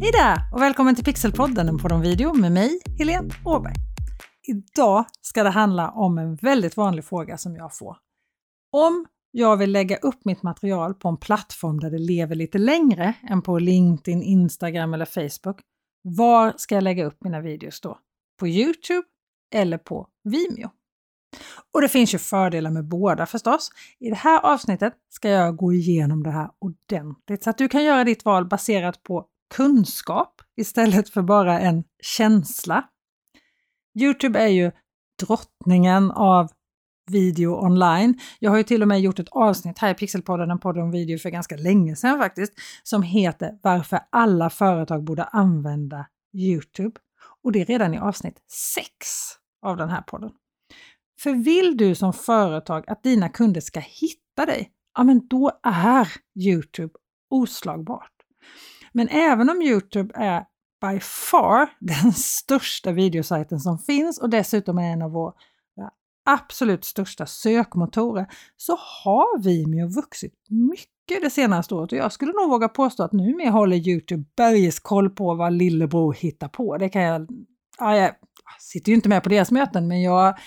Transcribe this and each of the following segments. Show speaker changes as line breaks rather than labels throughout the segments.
Hej där och välkommen till Pixelpodden, en podd om video med mig, Helene Åberg. Idag ska det handla om en väldigt vanlig fråga som jag får. Om jag vill lägga upp mitt material på en plattform där det lever lite längre än på LinkedIn, Instagram eller Facebook, var ska jag lägga upp mina videos då? På Youtube eller på Vimeo? Och det finns ju fördelar med båda förstås. I det här avsnittet ska jag gå igenom det här ordentligt så att du kan göra ditt val baserat på kunskap istället för bara en känsla. Youtube är ju drottningen av video online. Jag har ju till och med gjort ett avsnitt här i Pixelpodden, en podd om video för ganska länge sedan faktiskt, som heter Varför alla företag borde använda Youtube. Och det är redan i avsnitt 6 av den här podden. För vill du som företag att dina kunder ska hitta dig, ja men då är Youtube oslagbart. Men även om Youtube är by far den största videosajten som finns och dessutom är en av våra absolut största sökmotorer så har Vimeo vuxit mycket det senaste året och jag skulle nog våga påstå att numera håller Youtube bergskoll på vad lillebror hittar på. Det kan jag, ja, jag sitter ju inte med på deras möten men jag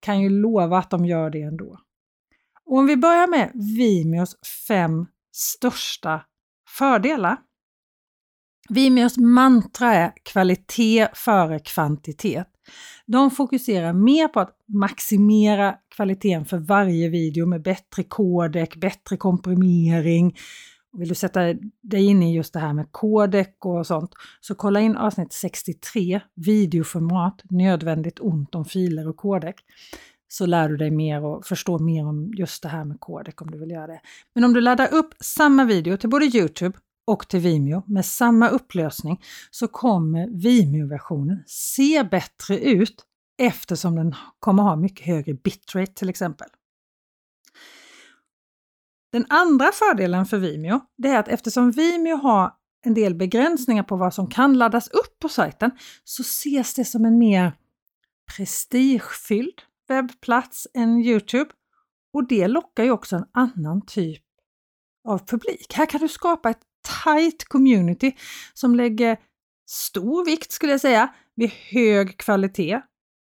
kan ju lova att de gör det ändå. Och om vi börjar med Vimeos fem största fördelar. Vimeos mantra är kvalitet före kvantitet. De fokuserar mer på att maximera kvaliteten för varje video med bättre kodek, bättre komprimering. Vill du sätta dig in i just det här med kodek och sånt, så kolla in avsnitt 63, videoformat, nödvändigt ont om filer och kodek. Så lär du dig mer och förstår mer om just det här med kodek om du vill göra det. Men om du laddar upp samma video till både Youtube och till Vimeo med samma upplösning så kommer Vimeo-versionen se bättre ut eftersom den kommer ha mycket högre bitrate till exempel. Den andra fördelen för Vimeo det är att eftersom Vimeo har en del begränsningar på vad som kan laddas upp på sajten så ses det som en mer prestigefylld webbplats än Youtube. Och det lockar ju också en annan typ av publik. Här kan du skapa ett tight community som lägger stor vikt, skulle jag säga, vid hög kvalitet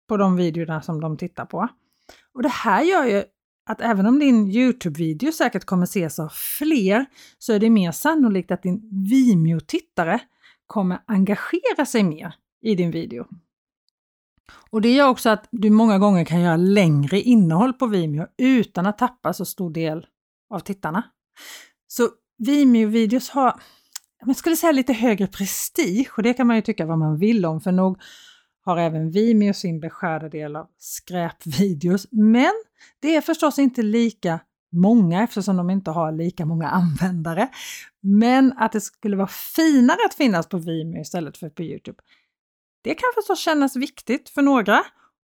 på de videorna som de tittar på. Och det här gör ju att även om din Youtube-video säkert kommer ses av fler så är det mer sannolikt att din Vimeo-tittare kommer engagera sig mer i din video. Och det gör också att du många gånger kan göra längre innehåll på Vimeo utan att tappa så stor del av tittarna. Så Vimeo-videos har, jag skulle säga lite högre prestige och det kan man ju tycka vad man vill om för nog har även Vimeo sin beskärda del av skräpvideos. Men det är förstås inte lika många eftersom de inte har lika många användare. Men att det skulle vara finare att finnas på Vimeo istället för på Youtube. Det kan förstås kännas viktigt för några.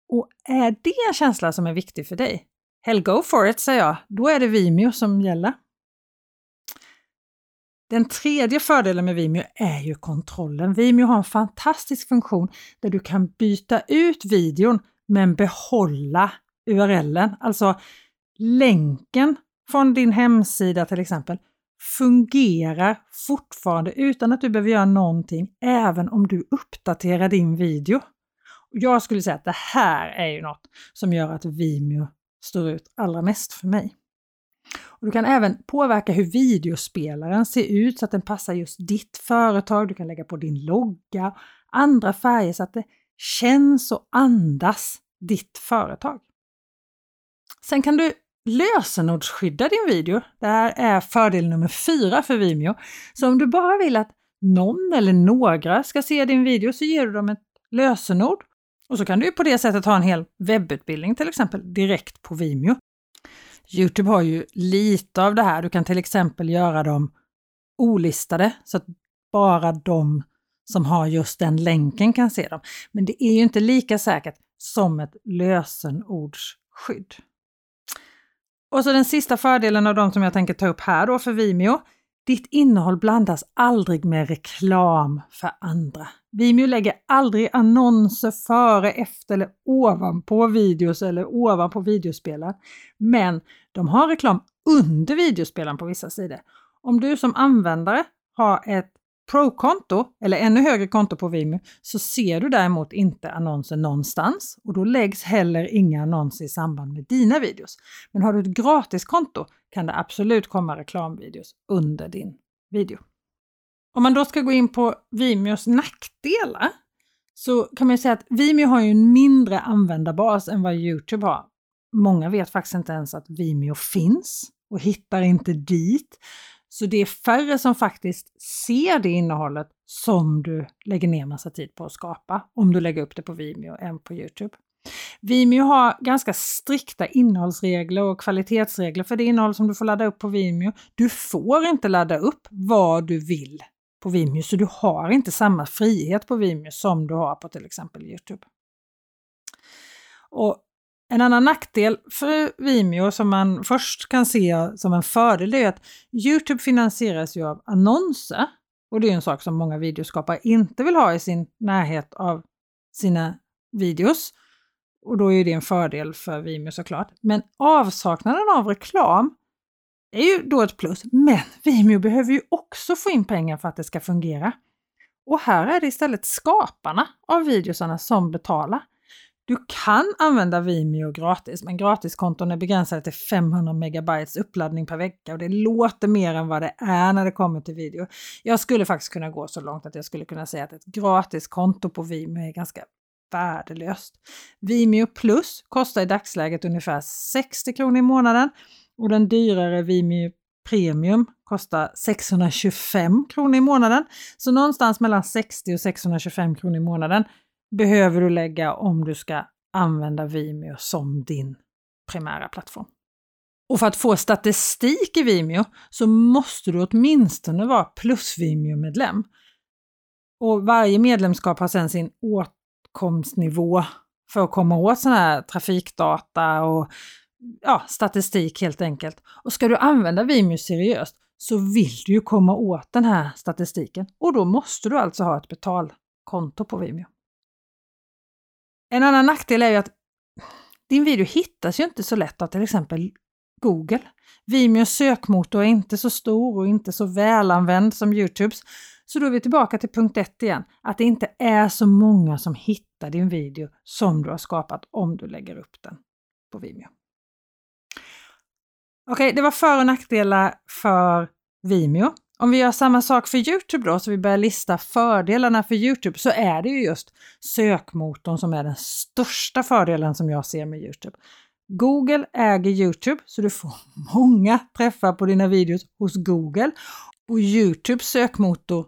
Och är det en känsla som är viktig för dig? Hell go for it, säger jag. Då är det Vimeo som gäller. Den tredje fördelen med Vimeo är ju kontrollen. Vimeo har en fantastisk funktion där du kan byta ut videon men behålla URLen, alltså länken från din hemsida till exempel fungerar fortfarande utan att du behöver göra någonting även om du uppdaterar din video. Jag skulle säga att det här är ju något som gör att Vimeo står ut allra mest för mig. Och du kan även påverka hur videospelaren ser ut så att den passar just ditt företag. Du kan lägga på din logga, andra färger så att det känns och andas ditt företag. Sen kan du lösenordsskydda din video. Det här är fördel nummer fyra för Vimeo. Så om du bara vill att någon eller några ska se din video så ger du dem ett lösenord och så kan du på det sättet ha en hel webbutbildning till exempel direkt på Vimeo. Youtube har ju lite av det här. Du kan till exempel göra dem olistade så att bara de som har just den länken kan se dem. Men det är ju inte lika säkert som ett lösenordsskydd. Och så den sista fördelen av de som jag tänker ta upp här då för Vimeo. Ditt innehåll blandas aldrig med reklam för andra. Vimeo lägger aldrig annonser före, efter eller ovanpå videos eller ovanpå videospelaren. Men de har reklam under videospelaren på vissa sidor. Om du som användare har ett Pro-konto eller ännu högre konto på Vimeo så ser du däremot inte annonser någonstans och då läggs heller inga annonser i samband med dina videos. Men har du ett gratiskonto kan det absolut komma reklamvideos under din video. Om man då ska gå in på Vimeos nackdelar så kan man säga att Vimeo har ju en mindre användarbas än vad Youtube har. Många vet faktiskt inte ens att Vimeo finns och hittar inte dit. Så det är färre som faktiskt ser det innehållet som du lägger ner massa tid på att skapa om du lägger upp det på Vimeo än på Youtube. Vimeo har ganska strikta innehållsregler och kvalitetsregler för det innehåll som du får ladda upp på Vimeo. Du får inte ladda upp vad du vill på Vimeo, så du har inte samma frihet på Vimeo som du har på till exempel Youtube. Och en annan nackdel för Vimeo som man först kan se som en fördel är att Youtube finansieras ju av annonser. Och det är en sak som många videoskapare inte vill ha i sin närhet av sina videos. Och då är det en fördel för Vimeo såklart. Men avsaknaden av reklam är ju då ett plus. Men Vimeo behöver ju också få in pengar för att det ska fungera. Och här är det istället skaparna av videosarna som betalar. Du kan använda Vimeo gratis, men gratiskonton är begränsade till 500 megabytes uppladdning per vecka och det låter mer än vad det är när det kommer till video. Jag skulle faktiskt kunna gå så långt att jag skulle kunna säga att ett gratiskonto på Vimeo är ganska värdelöst. Vimeo Plus kostar i dagsläget ungefär 60 kronor i månaden och den dyrare Vimeo Premium kostar 625 kronor i månaden. Så någonstans mellan 60 och 625 kronor i månaden behöver du lägga om du ska använda Vimeo som din primära plattform. Och för att få statistik i Vimeo så måste du åtminstone vara plus Vimeo-medlem. Och varje medlemskap har sedan sin åtkomstnivå för att komma åt sådana här trafikdata och ja, statistik helt enkelt. Och ska du använda Vimeo seriöst så vill du ju komma åt den här statistiken och då måste du alltså ha ett betalkonto på Vimeo. En annan nackdel är ju att din video hittas ju inte så lätt av till exempel Google. Vimeos sökmotor är inte så stor och inte så välanvänd som Youtubes. Så då är vi tillbaka till punkt ett igen, att det inte är så många som hittar din video som du har skapat om du lägger upp den på Vimeo. Okej, okay, det var för och nackdelar för Vimeo. Om vi gör samma sak för Youtube då, så vi börjar lista fördelarna för Youtube, så är det ju just sökmotorn som är den största fördelen som jag ser med Youtube. Google äger Youtube, så du får många träffar på dina videos hos Google. Och Youtubes sökmotor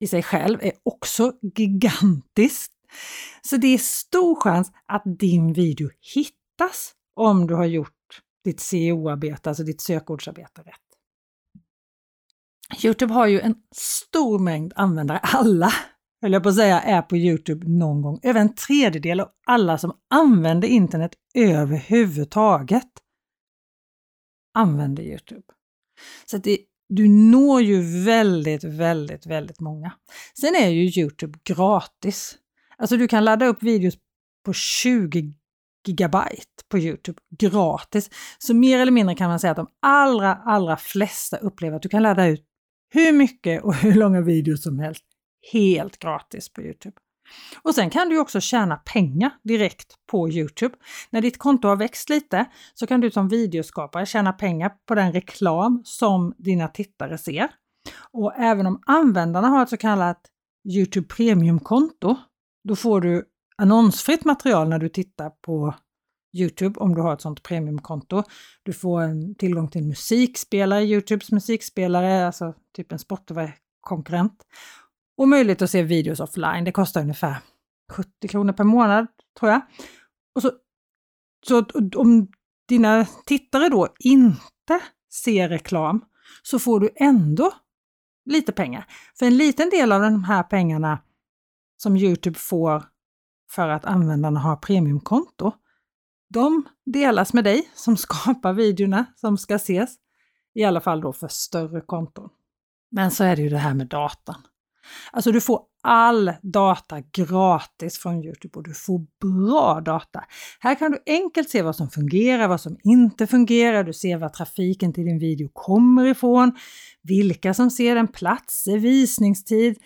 i sig själv är också gigantisk. Så det är stor chans att din video hittas om du har gjort ditt SEO-arbete, alltså ditt sökordsarbete rätt. Youtube har ju en stor mängd användare. Alla, höll jag på att säga, är på Youtube någon gång. Över en tredjedel av alla som använder internet överhuvudtaget använder Youtube. Så det, du når ju väldigt, väldigt, väldigt många. Sen är ju Youtube gratis. Alltså du kan ladda upp videos på 20 gigabyte på Youtube gratis. Så mer eller mindre kan man säga att de allra, allra flesta upplever att du kan ladda ut hur mycket och hur långa videos som helst helt gratis på Youtube. Och sen kan du också tjäna pengar direkt på Youtube. När ditt konto har växt lite så kan du som videoskapare tjäna pengar på den reklam som dina tittare ser. Och även om användarna har ett så kallat Youtube Premium-konto, då får du annonsfritt material när du tittar på Youtube om du har ett sånt premiumkonto. Du får en tillgång till en musikspelare, Youtubes musikspelare, alltså typ en Spotify-konkurrent. Och möjlighet att se videos offline. Det kostar ungefär 70 kronor per månad, tror jag. Och så, så om dina tittare då inte ser reklam så får du ändå lite pengar. För en liten del av de här pengarna som Youtube får för att användarna har premiumkonto, de delas med dig som skapar videorna som ska ses. I alla fall då för större konton. Men så är det ju det här med datan. Alltså du får all data gratis från Youtube och du får bra data. Här kan du enkelt se vad som fungerar, vad som inte fungerar. Du ser var trafiken till din video kommer ifrån, vilka som ser den, platser, visningstid.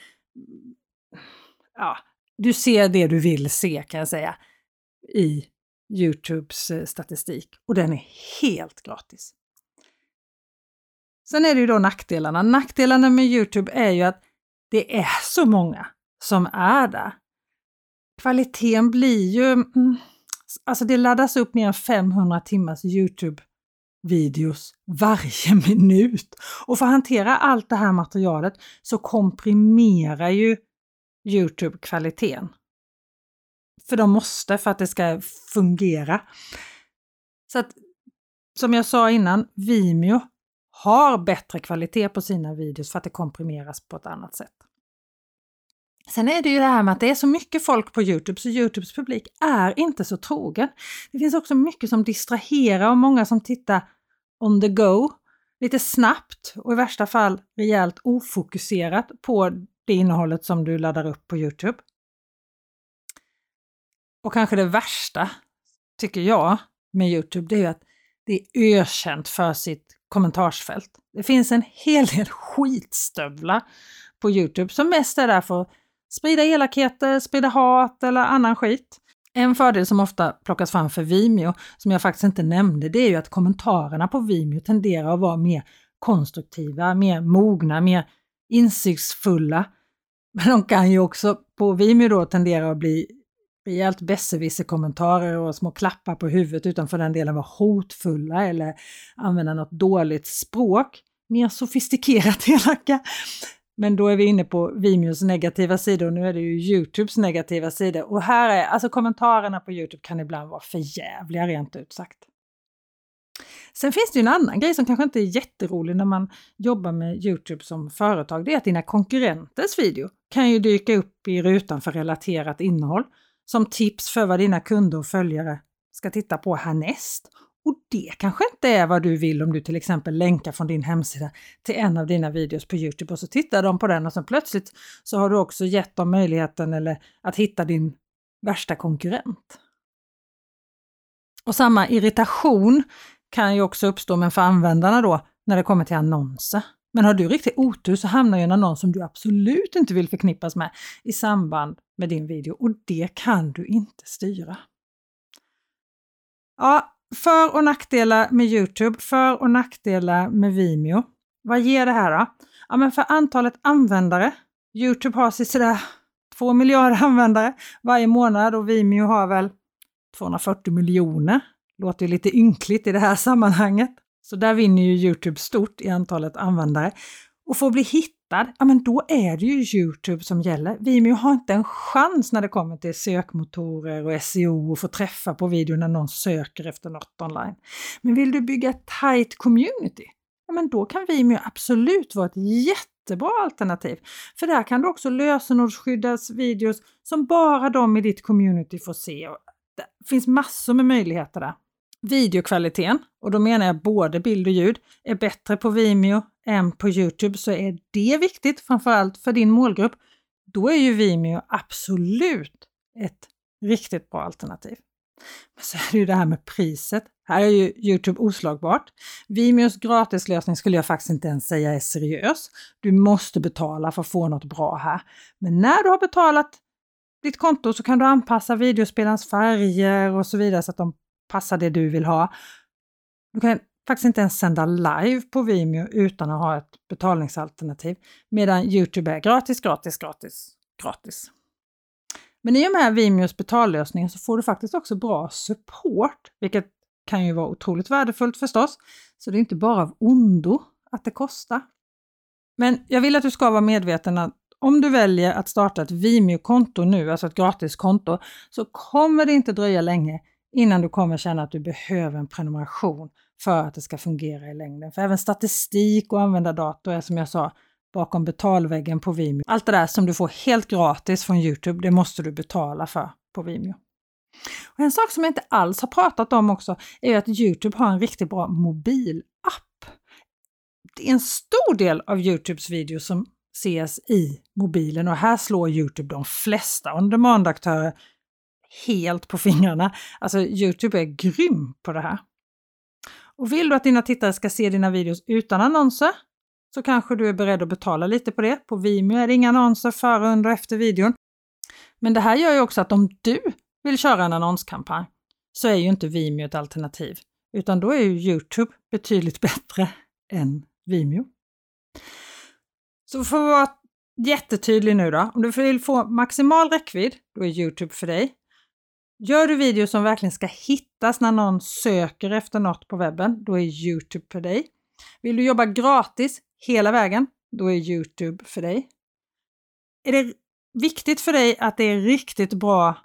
Ja, du ser det du vill se kan jag säga i Youtubes eh, statistik och den är helt gratis. Sen är det ju då nackdelarna. Nackdelarna med Youtube är ju att det är så många som är där. Kvaliteten blir ju... Mm, alltså det laddas upp mer än 500 timmars Youtube-videos varje minut. Och för att hantera allt det här materialet så komprimerar ju Youtube kvaliteten. För de måste för att det ska fungera. Så att, som jag sa innan, Vimeo har bättre kvalitet på sina videos för att det komprimeras på ett annat sätt. Sen är det ju det här med att det är så mycket folk på Youtube så Youtubes publik är inte så trogen. Det finns också mycket som distraherar och många som tittar on the go, lite snabbt och i värsta fall rejält ofokuserat på det innehållet som du laddar upp på Youtube. Och kanske det värsta, tycker jag, med Youtube, det är att det är ökänt för sitt kommentarsfält. Det finns en hel del skitstövlar på Youtube som mest är där för att sprida elakheter, sprida hat eller annan skit. En fördel som ofta plockas fram för Vimeo, som jag faktiskt inte nämnde, det är ju att kommentarerna på Vimeo tenderar att vara mer konstruktiva, mer mogna, mer insiktsfulla. Men de kan ju också på Vimeo då tendera att bli rejält besserwisser-kommentarer och små klappar på huvudet utan för den delen vara hotfulla eller använda något dåligt språk. Mer sofistikerat elaka. Men då är vi inne på Vimeos negativa sidor och nu är det ju Youtubes negativa sidor. Och här är, alltså kommentarerna på Youtube kan ibland vara förjävliga rent ut sagt. Sen finns det ju en annan grej som kanske inte är jätterolig när man jobbar med Youtube som företag. Det är att dina konkurrenters video kan ju dyka upp i rutan för relaterat innehåll som tips för vad dina kunder och följare ska titta på härnäst. Och det kanske inte är vad du vill om du till exempel länkar från din hemsida till en av dina videos på Youtube och så tittar de på den och så plötsligt så har du också gett dem möjligheten eller att hitta din värsta konkurrent. Och samma irritation kan ju också uppstå men för användarna då när det kommer till annonser. Men har du riktigt otur så hamnar ju en annons som du absolut inte vill förknippas med i samband med din video och det kan du inte styra. Ja, för och nackdelar med Youtube, för och nackdelar med Vimeo. Vad ger det här då? Ja, men för antalet användare. Youtube har sådär 2 miljarder användare varje månad och Vimeo har väl 240 miljoner. Låter ju lite ynkligt i det här sammanhanget. Så där vinner ju Youtube stort i antalet användare. Och för att bli hittad, ja men då är det ju Youtube som gäller. Vimeo har inte en chans när det kommer till sökmotorer och SEO och få träffa på video när någon söker efter något online. Men vill du bygga ett tight community, ja men då kan Vimeo absolut vara ett jättebra alternativ. För där kan du också lösenordsskyddas videos som bara de i ditt community får se. Det finns massor med möjligheter där. Videokvaliteten, och då menar jag både bild och ljud, är bättre på Vimeo än på Youtube så är det viktigt, framförallt för din målgrupp. Då är ju Vimeo absolut ett riktigt bra alternativ. Men så är det ju det här med priset. Här är ju Youtube oslagbart. Vimeos gratislösning skulle jag faktiskt inte ens säga är seriös. Du måste betala för att få något bra här. Men när du har betalat ditt konto så kan du anpassa videospelarens färger och så vidare så att de passar det du vill ha. Du kan faktiskt inte ens sända live på Vimeo utan att ha ett betalningsalternativ. Medan Youtube är gratis, gratis, gratis, gratis. Men i och med Vimeos betallösning så får du faktiskt också bra support, vilket kan ju vara otroligt värdefullt förstås. Så det är inte bara av ondo att det kostar. Men jag vill att du ska vara medveten att om du väljer att starta ett Vimeo-konto nu, alltså ett gratiskonto, så kommer det inte dröja länge innan du kommer känna att du behöver en prenumeration för att det ska fungera i längden. För även statistik och användardator är som jag sa bakom betalväggen på Vimeo. Allt det där som du får helt gratis från Youtube, det måste du betala för på Vimeo. Och en sak som jag inte alls har pratat om också är att Youtube har en riktigt bra mobilapp. Det är en stor del av Youtubes videos som ses i mobilen och här slår Youtube de flesta on demand-aktörer helt på fingrarna. Alltså Youtube är grym på det här. Och vill du att dina tittare ska se dina videos utan annonser så kanske du är beredd att betala lite på det. På Vimeo är det inga annonser före, under och efter videon. Men det här gör ju också att om du vill köra en annonskampanj så är ju inte Vimeo ett alternativ, utan då är ju Youtube betydligt bättre än Vimeo. Så för att vara jättetydlig nu då, om du vill få maximal räckvidd, då är Youtube för dig. Gör du videos som verkligen ska hittas när någon söker efter något på webben, då är Youtube för dig. Vill du jobba gratis hela vägen, då är Youtube för dig. Är det viktigt för dig att det är riktigt bra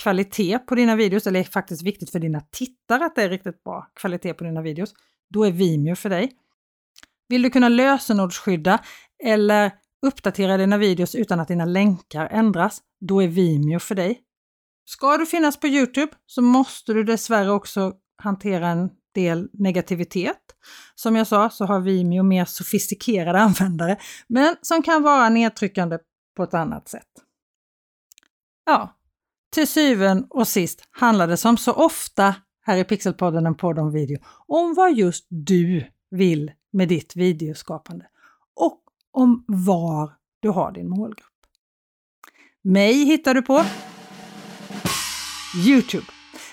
kvalitet på dina videos, eller är faktiskt viktigt för dina tittare att det är riktigt bra kvalitet på dina videos, då är Vimeo för dig. Vill du kunna lösenordsskydda eller uppdatera dina videos utan att dina länkar ändras, då är Vimeo för dig. Ska du finnas på Youtube så måste du dessvärre också hantera en del negativitet. Som jag sa så har Vimeo mer sofistikerade användare, men som kan vara nedtryckande på ett annat sätt. Ja, till syvende och sist handlar det som så ofta här i Pixelpodden en podd om video om vad just du vill med ditt videoskapande och om var du har din målgrupp. Mig hittar du på Youtube.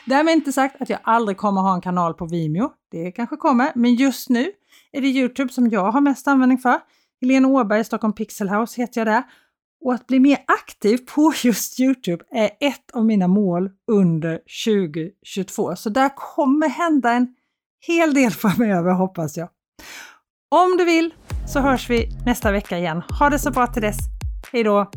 Därmed inte sagt att jag aldrig kommer ha en kanal på Vimeo. Det kanske kommer, men just nu är det Youtube som jag har mest användning för. Helene Åberg, Stockholm Pixel House heter jag där. Och att bli mer aktiv på just Youtube är ett av mina mål under 2022. Så där kommer hända en hel del framöver hoppas jag. Om du vill så hörs vi nästa vecka igen. Ha det så bra till dess. Hej då!